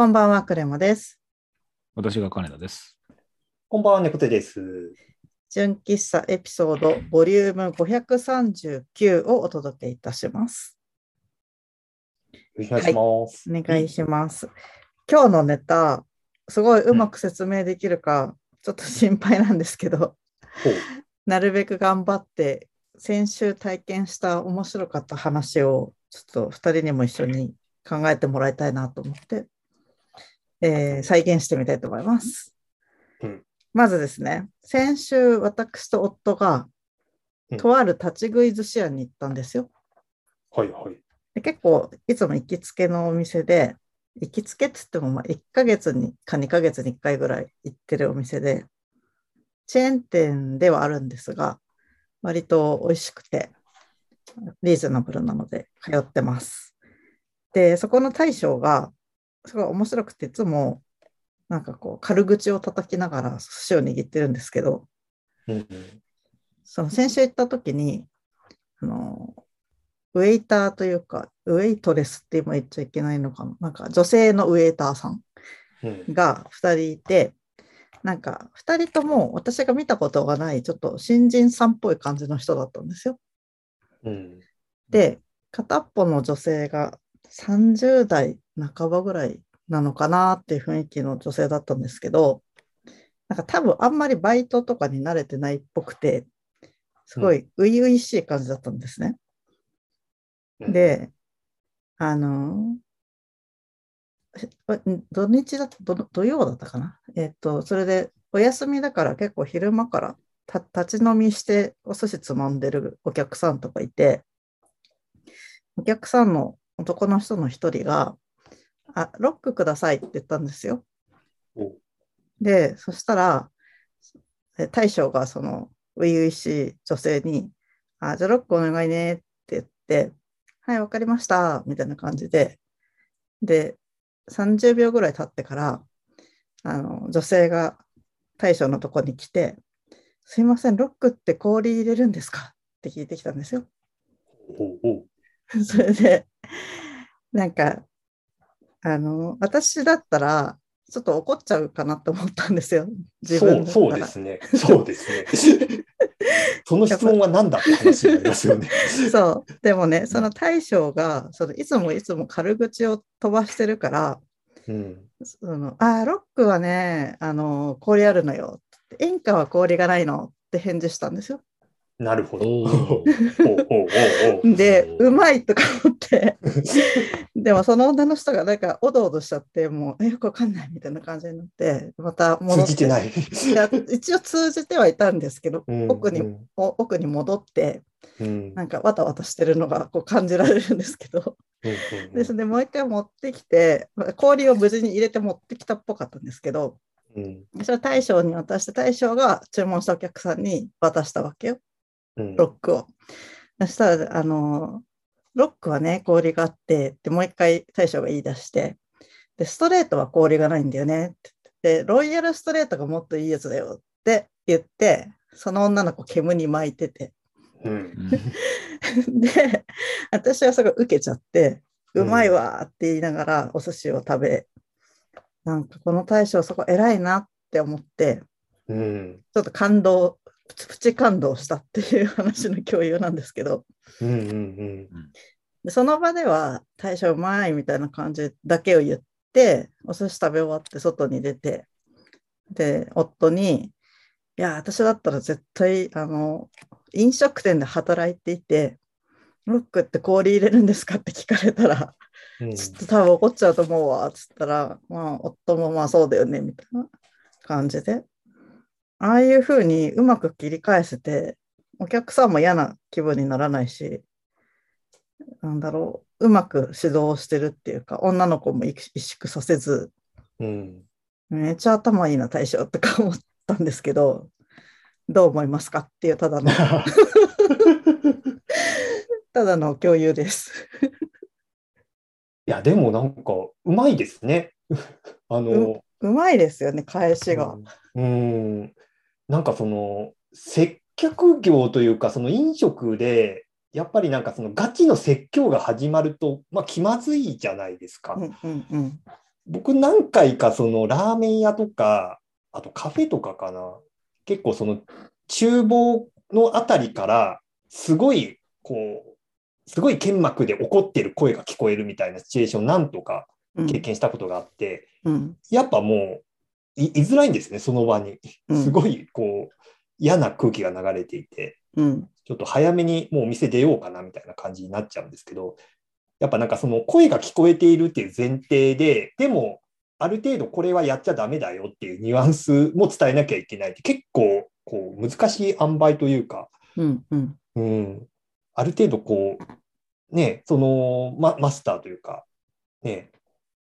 こんばんは、クレマです。私が金田です。こんばんは、猫手です。純喫茶エピソードボリューム539をお届けいたします。お願いします。お願いします。今日のネタ、すごいうまく説明できるか、ちょっと心配なんですけど、なるべく頑張って、先週体験した面白かった話を、ちょっと2人にも一緒に考えてもらいたいなと思って、えー再現してみたいと思います。うんまずですね、先週私と夫がうんとある立ち食い寿司屋に行ったんですよ。はいはい。で結構いつも行きつけのお店で、行きつけって言ってもまあ1ヶ月にか2ヶ月に1回ぐらい行ってるお店で、チェーン店ではあるんですが、割と美味しくて、リーズナブルなので通ってます。で、そこの大将が、すごい面白くて、いつもなんかこう軽口を叩きながら寿司を握ってるんですけど、うんうん、その先週行った時に、あの、ウェイターというか、ウェイトレスって今言っちゃいけないのかな。なんか女性のウェイターさんうんが2人いて、なんか2人とも私が見たことがない、ちょっと新人さんっぽい感じの人だったんですよ。うんで、片っぽの女性が30代半ばぐらいなのかなっていう雰囲気の女性だったんですけど、なんか多分あんまりバイトとかに慣れてないっぽくて、すごい初々しい感じだったんですね。うん、で、あのえ土日だ土土曜だったかな？えっと、それでお休みだから結構昼間からた立ち飲みしてお寿司つまんでるお客さんとかいて、お客さんの男の人の一人が、あ、ロックくださいって言ったんですよ。おで、そしたら、え大将がその初々しい女性に、あ、じゃあロックお願いねって言って、はい、わかりました、みたいな感じで、で、30秒ぐらい経ってから、あの、女性が大将のとこに来て、すいません、ロックって氷入れるんですか？って聞いてきたんですよ。ほうほう それで、なんか、あの、私だったら、ちょっと怒っちゃうかなと思ったんですよ。自分。そうそうですね。そうですね。その質問は何だって話になりますよね。そう。でもね、その大将が、そのいつもいつも軽口を飛ばしてるから、うん、そのあー、ロックはね、あの、氷あるのよ。演歌は氷がないのって返事したんですよ。なるほど。で、うまいとか思って、でもその女の人がなんかおどおどしちゃって、もうえよくわかんないみたいな感じになって、また戻って。通じてない。いや一応通じてはいたんですけど、うん。奥にうんお奥に戻って、うん。なんかわたわたしてるのがこう感じられるんですけど、うんですね、もう一回持ってきて、まあ氷を無事に入れて持ってきたっぽかったんですけど、うん。それを大将に渡して、大将が注文したお客さんに渡したわけよ、うんロックを。そしたら、あの、ロックはね、氷があって、ってもう一回大将が言い出して、で、ストレートは氷がないんだよね。って言って、でロイヤルストレートがもっといいやつだよって言って、その女の子煙に巻いてて、うん。で、私はそれ受けちゃって、ううんまいわーって言いながらお寿司を食べ、なんかこの大将そこ偉いなって思って、うん。ちょっと感動、プチプチ感動したっていう話の共有なんですけど、うんうんでその場では大将うまいみたいな感じだけを言って、お寿司食べ終わって外に出て、で、夫に、いや、私だったら絶対、あの、飲食店で働いていて、ロックって氷入れるんですかって聞かれたら、うん。ちょっと多分怒っちゃうと思うわ、つったら、まあ、夫もまあそうだよね、みたいな感じで。ああいうふうにうまく切り返せて、お客さんも嫌な気分にならないし、なんだろう、うまく指導してるっていうか、女の子も萎縮させず、うんめっちゃ頭いいな、大将とか思ったんですけど、どう思いますかっていうただの、ただの共有です。いや、でもなんか、うまいですね。あの、うまいですよね、返しが。うん、うんなんかその、接客業というか、その飲食で、やっぱりなんかそのガチの説教が始まると、まあ気まずいじゃないですか。うんうんうん。僕何回かそのラーメン屋とか、あとカフェとかかな。結構その厨房のあたりから、すごい、こう、すごい剣幕で怒ってる声が聞こえるみたいなシチュエーション何とかうん経験したことがあって、うんやっぱもうい、いづらいんですね、その場に。うん。すごい、こう、嫌な空気が流れていて。うん。ちょっと早めにもうお店出ようかなみたいな感じになっちゃうんですけど、やっぱなんかその声が聞こえているっていう前提で、でもある程度これはやっちゃダメだよっていうニュアンスも伝えなきゃいけないって結構こう難しい塩梅というか、うんうん。うん、ある程度こう、ね、そのママスターというか、ね、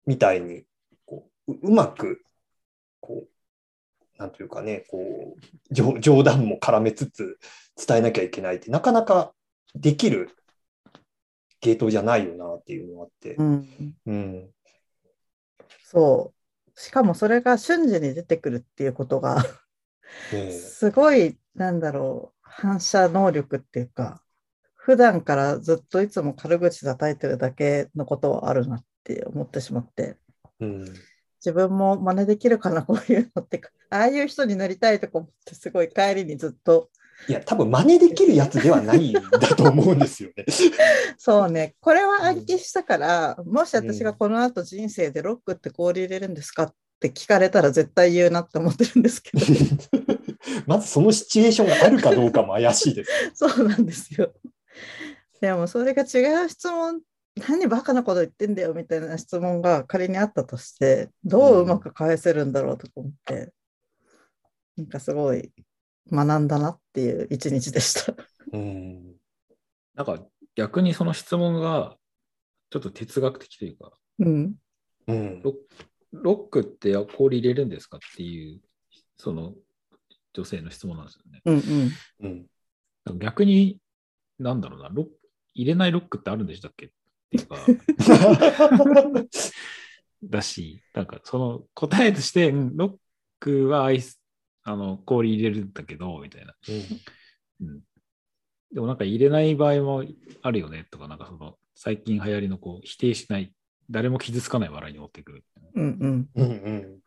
みたいにこうううまくこうなんというかね、こう冗冗談も絡めつつ伝えなきゃいけないって、なかなかできるゲートじゃないよなっていうのがあって。う、ん。うん、そう。しかもそれが瞬時に出てくるっていうことがねすごいなんだろう反射能力っていうか普段からずっといつも軽口叩いてるだけのことはあるなって思ってしまって。うん、自分も真似できるかな こういうのってああいう人になりたいとか思ってすごい帰りにずっといや、多分真似できるやつではないんだと思うんですよね。そうねこれは暗記したから、もし私がこの後人生でロックって氷入れるんですかって聞かれたら絶対言うなって思ってるんですけど まずそのシチュエーションがあるかどうかも怪しいです。そうなんですよ。でもそれが違う質問、何バカなこと言ってんだよみたいな質問が仮にあったとして、どううまく返せるんだろうとか思って、なんかすごい学んだなっていう一日でした。うんなんか逆にその質問がちょっと哲学的というか、うん。うんロロックって氷入れるんですかっていう、その女性の質問なんですよね。うんうん。逆に、なんだろうな、ロッ入れないロックってあるんでしたっけ？っていうか、だし、なんかその答えとして、うんロックはアイス、あの氷入れるんだけど、みたいな。うん、でもなんか入れない場合もあるよねとか、なんかその最近流行りのこう否定しない、誰も傷つかない笑いに持ってくる。うんうん。うんうん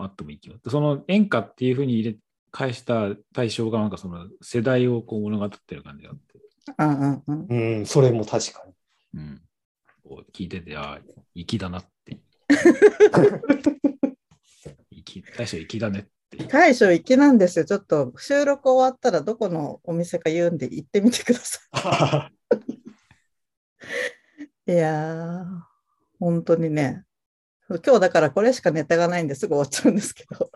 あってもいい気が。その演歌っていうふうに入れ返した対象がなんかその世代をこう物語ってる感じがあって、うんうんうん。うん、それも確かに。うん、こう聞いてて、ああ、粋だなって。粋大将粋だねって。大将行きなんですよ。ちょっと収録終わったらどこのお店か言うんで行ってみてください。いやー、本当にね。今日だからこれしかネタがないんですぐ終わっちゃうんですけど、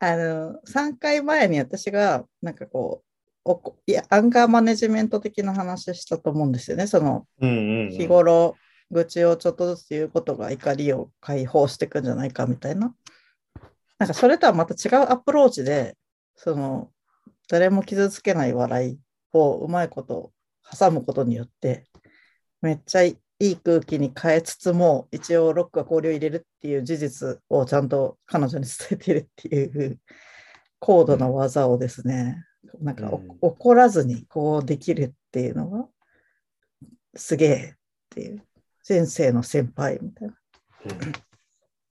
あの、3回前に私がなんかこう、おこいや、アンガーマネジメント的な話したと思うんですよね。その日頃、愚痴をちょっとずつ言うことが怒りを解放していくんじゃないかみたいな。なんかそれとはまた違うアプローチで、その、誰も傷つけない笑いをうまいこと挟むことによって、めっちゃいい空気に変えつつも、一応ロックが氷を入れるっていう事実をちゃんと彼女に伝えているっていう高度な技をですね、なんかおうん怒らずにこうできるっていうのは、すげえっていう、先生の先輩みたいな。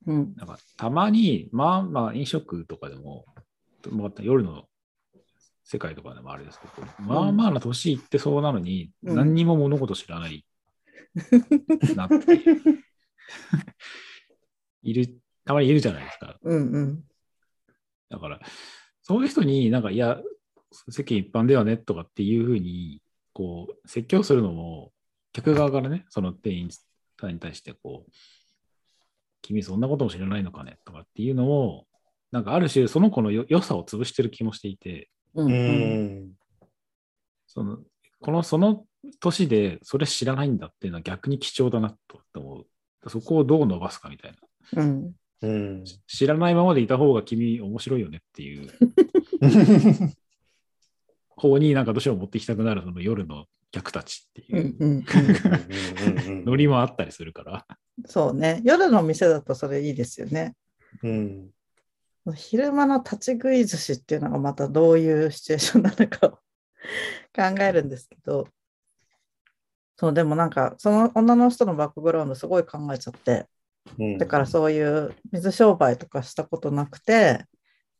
うん。なんかたまに、まあまあ飲食とかでも、まあ夜の世界とかでもあれですけど、まあまあな年いってそうなのに、うん何にも物事知らないなっている、たまにいるじゃないですか。うんうん。だから、そういう人になんか、いや、世間一般ではねとかっていうふうに、こう、説教するのも、客側からね、その店員さんに対して、こう、君そんなことも知らないのかねとかっていうのを、なんかある種その子のよ良さを潰してる気もしていて、うんその、この、その年でそれ知らないんだっていうのは逆に貴重だなと思う。そこをどう伸ばすかみたいな。うん。うん知らないままでいた方が君面白いよねっていう 方になんかどうしても持っていきたくなるその夜の客たちってうんいううんノリもあったりするから。そうね。夜の店だとそれいいですよね。うん昼間の立ち食い寿司っていうのがまたどういうシチュエーションなのかを考えるんですけど、そう、でもなんか、その女の人のバックグラウンドすごい考えちゃって、うんだからそういう水商売とかしたことなくて、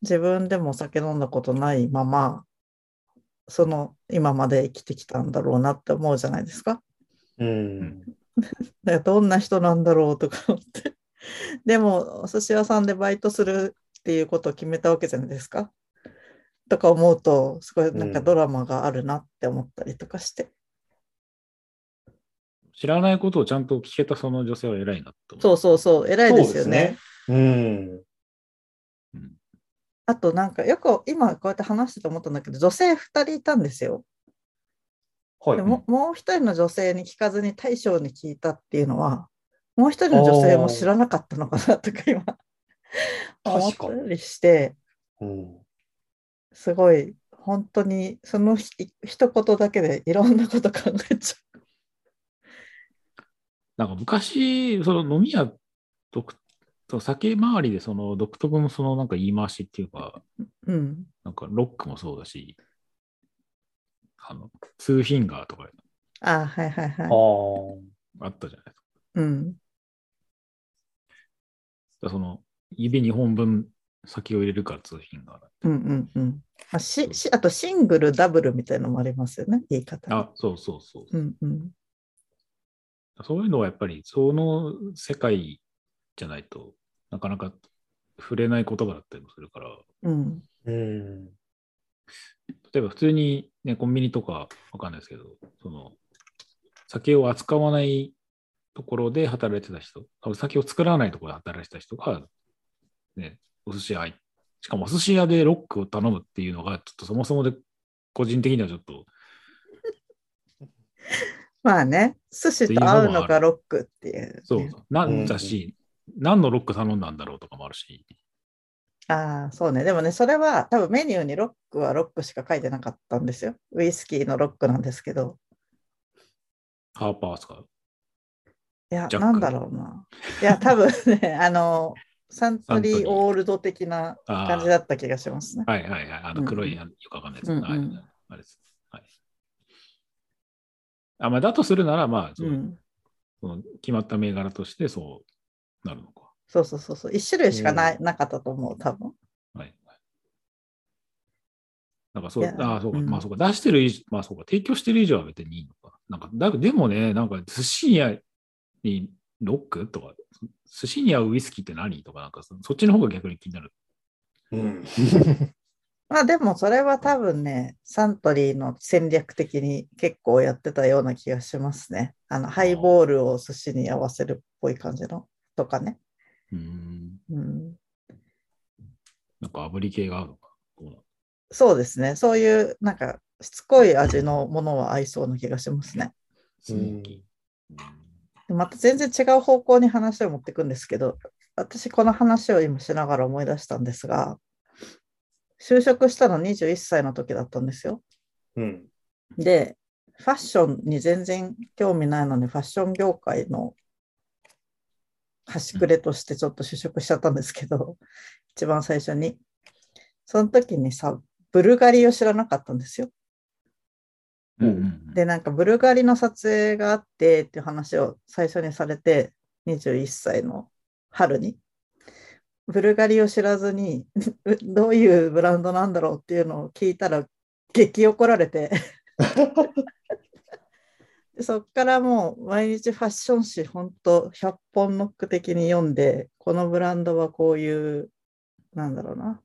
自分でもお酒飲んだことないまま、その今まで生きてきたんだろうなって思うじゃないですか。うん。どんな人なんだろうとか思って。でも、お寿司屋さんでバイトするっていうことを決めたわけじゃないですか。とか思うと、すごいなんかうんドラマがあるなって思ったりとかして。知らないことをちゃんと聞けたその女性は偉いなと思そうそうそう、偉いですよね。うん。うんあとなんかよく今こうやって話してて思ったんだけど、女性2人いたんですよ。はいで。ももう一人の女性に聞かずに大将に聞いたっていうのは、もう一人の女性も知らなかったのかなとか今思ったりして、うんすごい本当にそのひ一言だけでいろんなこと考えちゃなんか昔、その飲み屋独そう酒回りでその独特のそのなんか言い回しっていうか、う。うん。なんかロックもそうだし、あの、ツーフィンガーとかあはいはいあはい。あ。あったじゃないですか。うん。だその指2本分先を入れるからツーフィンガーだ。うんうんうん。あししあとシングル、ダブルみたいのもありますよね、言い方。あ、そうそうそう。うんうん。そういうのはやっぱりその世界じゃないとなかなか触れない言葉だったりもするから、うん。うん。例えば普通に、ね、コンビニとかわかんないですけど、その酒を扱わないところで働いてた人、あ酒を作らないところで働いてた人が、ね、お寿司屋、しかもお寿司屋でロックを頼むっていうのが、ちょっとそもそもで個人的にはちょっと、まあね、寿司と合うのがロックっていう、ね。そうそう、なんだし、何のロック頼んだんだろうとかもあるし、ああ、そうね。でもね、それは多分メニューにロックはロックしか書いてなかったんですよ。ウイスキーのロックなんですけど。ハーパー使う？いや、なんだろうな。いや、多分ね、あの、サントリーオールド的な感じだった気がしますね。はいはいはい。あの黒い、うんよくわかんないです、うんうんあれです。はい。あ、まあ、だとするなら、まあ、そううん。その決まった銘柄としてそうなるのか。そうそうそうそう。一種類しかない、なかったと思う、多分。はい。なんかそう、ああ、そうか、うんまあそうか、出してる以上、まあそうか、提供してる以上は別にいいのか。なんか、だでもね、なんか寿司屋にロックとか、寿司に合うウイスキーって何とか、なんかそそっちの方が逆に気になる。うん。まあでもそれは多分ね、サントリーの戦略的に結構やってたような気がしますね。あの、ハイボールを寿司に合わせるっぽい感じのとかね。うーん。うん。なんか炙り系が合うのか。どうなの？そうですね。そういう、なんか、しつこい味のものは合いそうな気がしますね。スモーキー。でまた全然違う方向に話を持っていくんですけど、私この話を今しながら思い出したんですが、就職したの21歳の時だったんですよ。うん。で、ファッションに全然興味ないのに、ファッション業界の端くれとしてちょっと就職しちゃったんですけど、一番最初に。その時にさ、ブルガリを知らなかったんですよ。うんで、なんかブルガリの撮影があってっていう話を最初にされて、21歳の春に。ブルガリを知らずに、どういうブランドなんだろうっていうのを聞いたら、激怒られて、で そっからもう毎日ファッション誌、本当100本ノック的に読んで、このブランドはこういう、なんだろうな、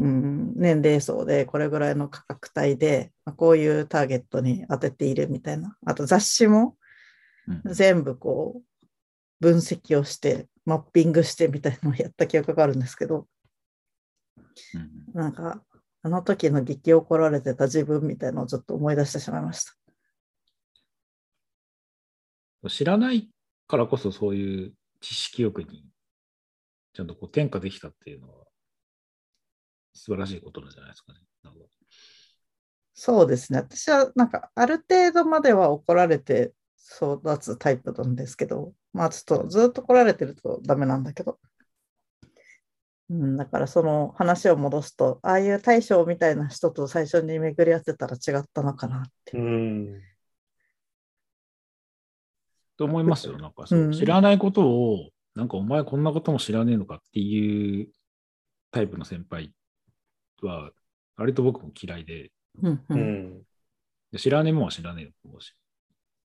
ううんん、年齢層でこれぐらいの価格帯で、まあこういうターゲットに当てているみたいな。あと雑誌もうん。全部こう分析をして、マッピングしてみたいなのをやった記憶があるんですけど、うん。なんかあの時の激怒られてた自分みたいなのをちょっと思い出してしまいました。知らないからこそそういう知識欲にちゃんとこう転化できたっていうのは素晴らしいことなんじゃないですかね。そうですね。私はなんかある程度までは怒られて育つタイプなんですけど、まあちょっとずっと怒られてるとダメなんだけど。うん、だからその話を戻すと、ああいう大将みたいな人と最初に巡り合ってたら違ったのかなって。うん。と思いますよ。なんかそう、うん知らないことを、なんかお前こんなことも知らねえのかっていうタイプの先輩は、割と僕も嫌いで、うんううんん。で知らねえもんは知らねえよと思うし、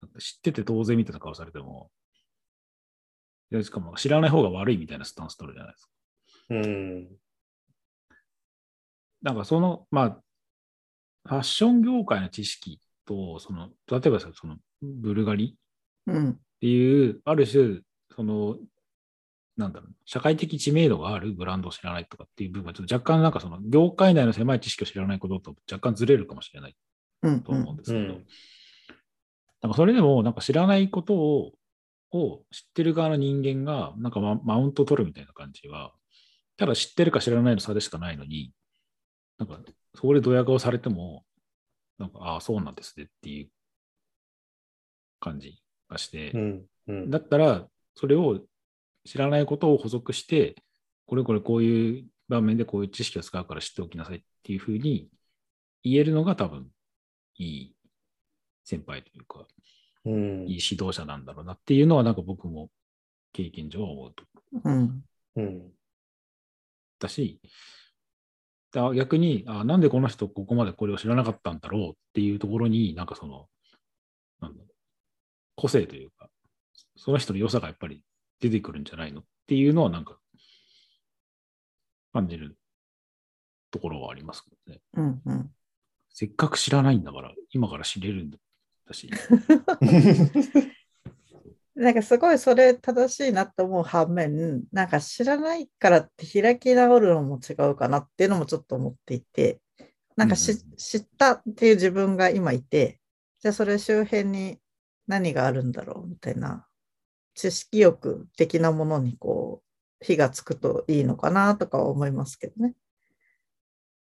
なんか知ってて当然みたいな顔されても、しかも知らない方が悪いみたいなスタンス取るじゃないですか。うん。なんかその、まあ、ファッション業界の知識と、その、例えばさその、ブルガリうんっていう、ある種、その、なんだろう、社会的知名度があるブランドを知らないとかっていう部分は、ちょっと若干なんかその、業界内の狭い知識を知らないことと若干ずれるかもしれないと思うんですけど、うんなんかそれでも、なんか知らないことを、を知ってる側の人間が、なんかマウント取るみたいな感じは、ただ知ってるか知らないの差でしかないのに、なんか、そこでドヤ顔されても、なんか、ああ、そうなんですねっていう感じ。がして、うん。うん。だったら、それを知らないことを補足して、これこれこういう場面でこういう知識を使うから知っておきなさいっていうふうに言えるのが多分いい先輩というか、うんいい指導者なんだろうなっていうのはなんか僕も経験上は思うとうんうん。だし、だ逆にあ、なんでこの人ここまでこれを知らなかったんだろうっていうところに、なんかその、なんだろう個性というか、その人の良さがやっぱり出てくるんじゃないのっていうのはなんか感じるところはありますけどね。うんうんせっかく知らないんだから、今から知れるんだし。なんかすごいそれ正しいなと思う反面、なんか知らないからって開き直るのも違うかなっていうのもちょっと思っていて、なんか知ったっていう自分が今いて、じゃあそれ周辺に何があるんだろうみたいな知識欲的なものにこう火がつくといいのかなとかは思いますけどね。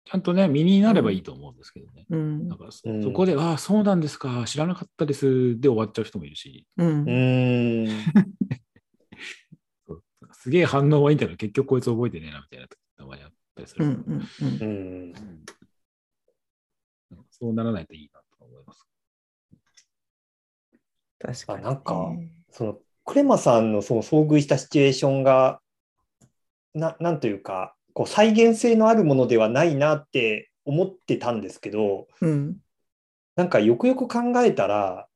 ちゃんとね、身になればいいと思うんですけどね。うんなん。かそうんそこで、ああ、そうなんですか、知らなかったですで終わっちゃう人もいるし、うんすげえ反応はいいんだけど、結局こいつ覚えてねえなみたいなたまにあったりする。うん。うん。うんうん。うんそうならないといいなと思います。確かに、ね。あなんかそのクレマさんのその遭遇したシチュエーションがななんというかこう再現性のあるものではないなって思ってたんですけどうん。なんかよくよく考えたら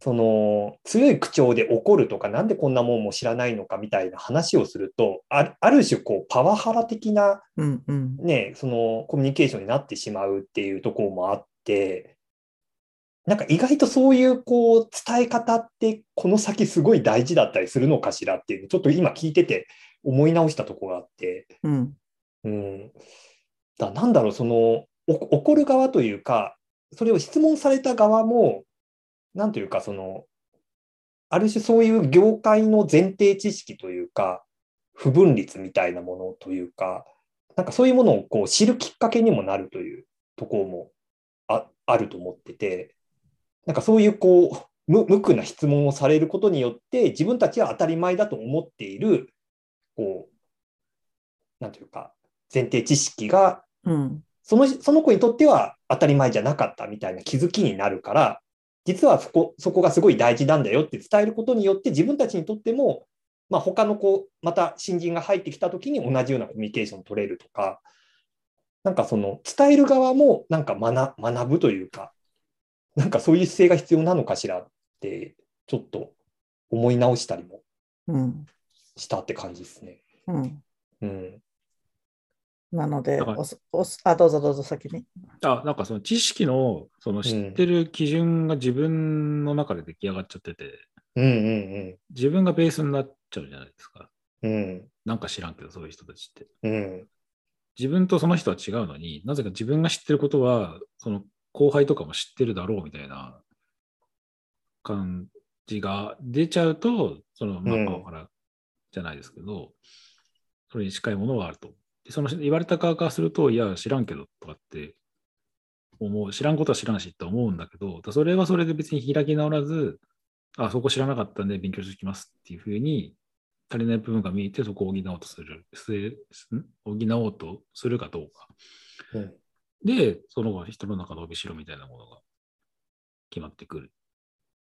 その強い口調で怒るとかなんでこんなもんも知らないのかみたいな話をするとあるある種こうパワハラ的なうん。うん。ね、そのコミュニケーションになってしまうっていうところもあって、なんか意外とそういうこう伝え方ってこの先すごい大事だったりするのかしらっていうのちょっと今聞いてて思い直したところがあって、うん。うん、だなんだろうそのお怒る側というかそれを質問された側もなんというかそのある種そういう業界の前提知識というか不分率みたいなものというかなんかそういうものをこう知るきっかけにもなるというところもああると思っててなんかそういうこう無無垢な質問をされることによって自分たちは当たり前だと思っているこうなんていうか前提知識がうん。そのその子にとっては当たり前じゃなかったみたいな気づきになるから実はそこそこがすごい大事なんだよって伝えることによって自分たちにとっても、まあ、他の子また新人が入ってきた時に同じようなコミュニケーションを取れるとかなんかその伝える側もなんか学学ぶというかなんかそういう姿勢が必要なのかしらってちょっと思い直したりもうん。したって感じですね。うん。うんなので、おすおすあ、どうぞどうぞ先に。あ、なんかその知識のその知ってる基準が自分の中で出来上がっちゃってて、うんうん自分がベースになっちゃうじゃないですか。うんうんなんか知らんけど、そういう人たちって。うん自分とその人は違うのになぜか自分が知ってることは、その後輩とかも知ってるだろうみたいな感じが出ちゃうと、その、まあ、うんパワハラじゃないですけど、それに近いものはあると。でその言われた側からすると、いや、知らんけどとかって思う、知らんことは知らんしって思うんだけど、それはそれで別に開き直らず、あ、そこ知らなかったんで勉強してきますっていうふうに、足りない部分が見えて、そこを補おうとする、補おうとするかどうか。うんで、その後、人の中の帯代みたいなものが決まってくる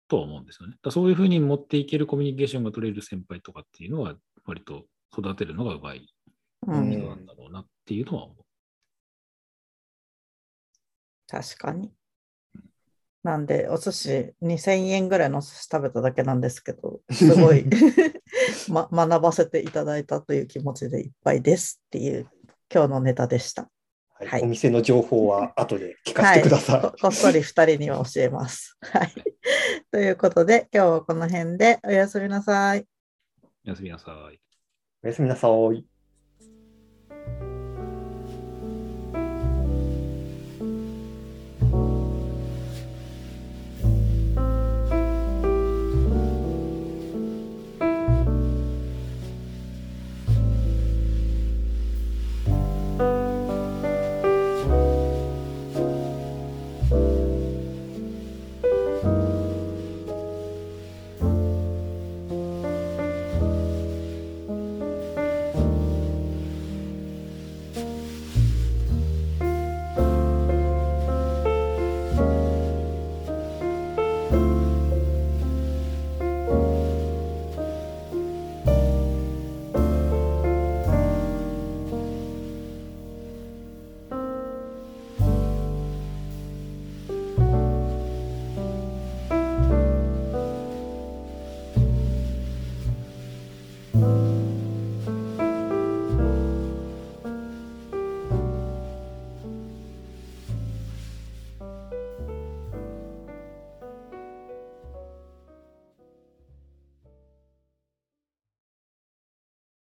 とは思うんですよね。だそういうふうに持っていけるコミュニケーションが取れる先輩とかっていうのは、割と育てるのがうまいうん、人なんだろうなっていうのは思う。確かに。なんで、お寿司2000円ぐらいのお寿司食べただけなんですけど、すごい、ま、学ばせていただいたという気持ちでいっぱいですっていう今日のネタでした。はいはいお店の情報は 後で聞かせてください。ここっそり2人には教えます。はい。ということで、今日はこの辺でおやすみなさい。おやすみなさい。おやすみなさい。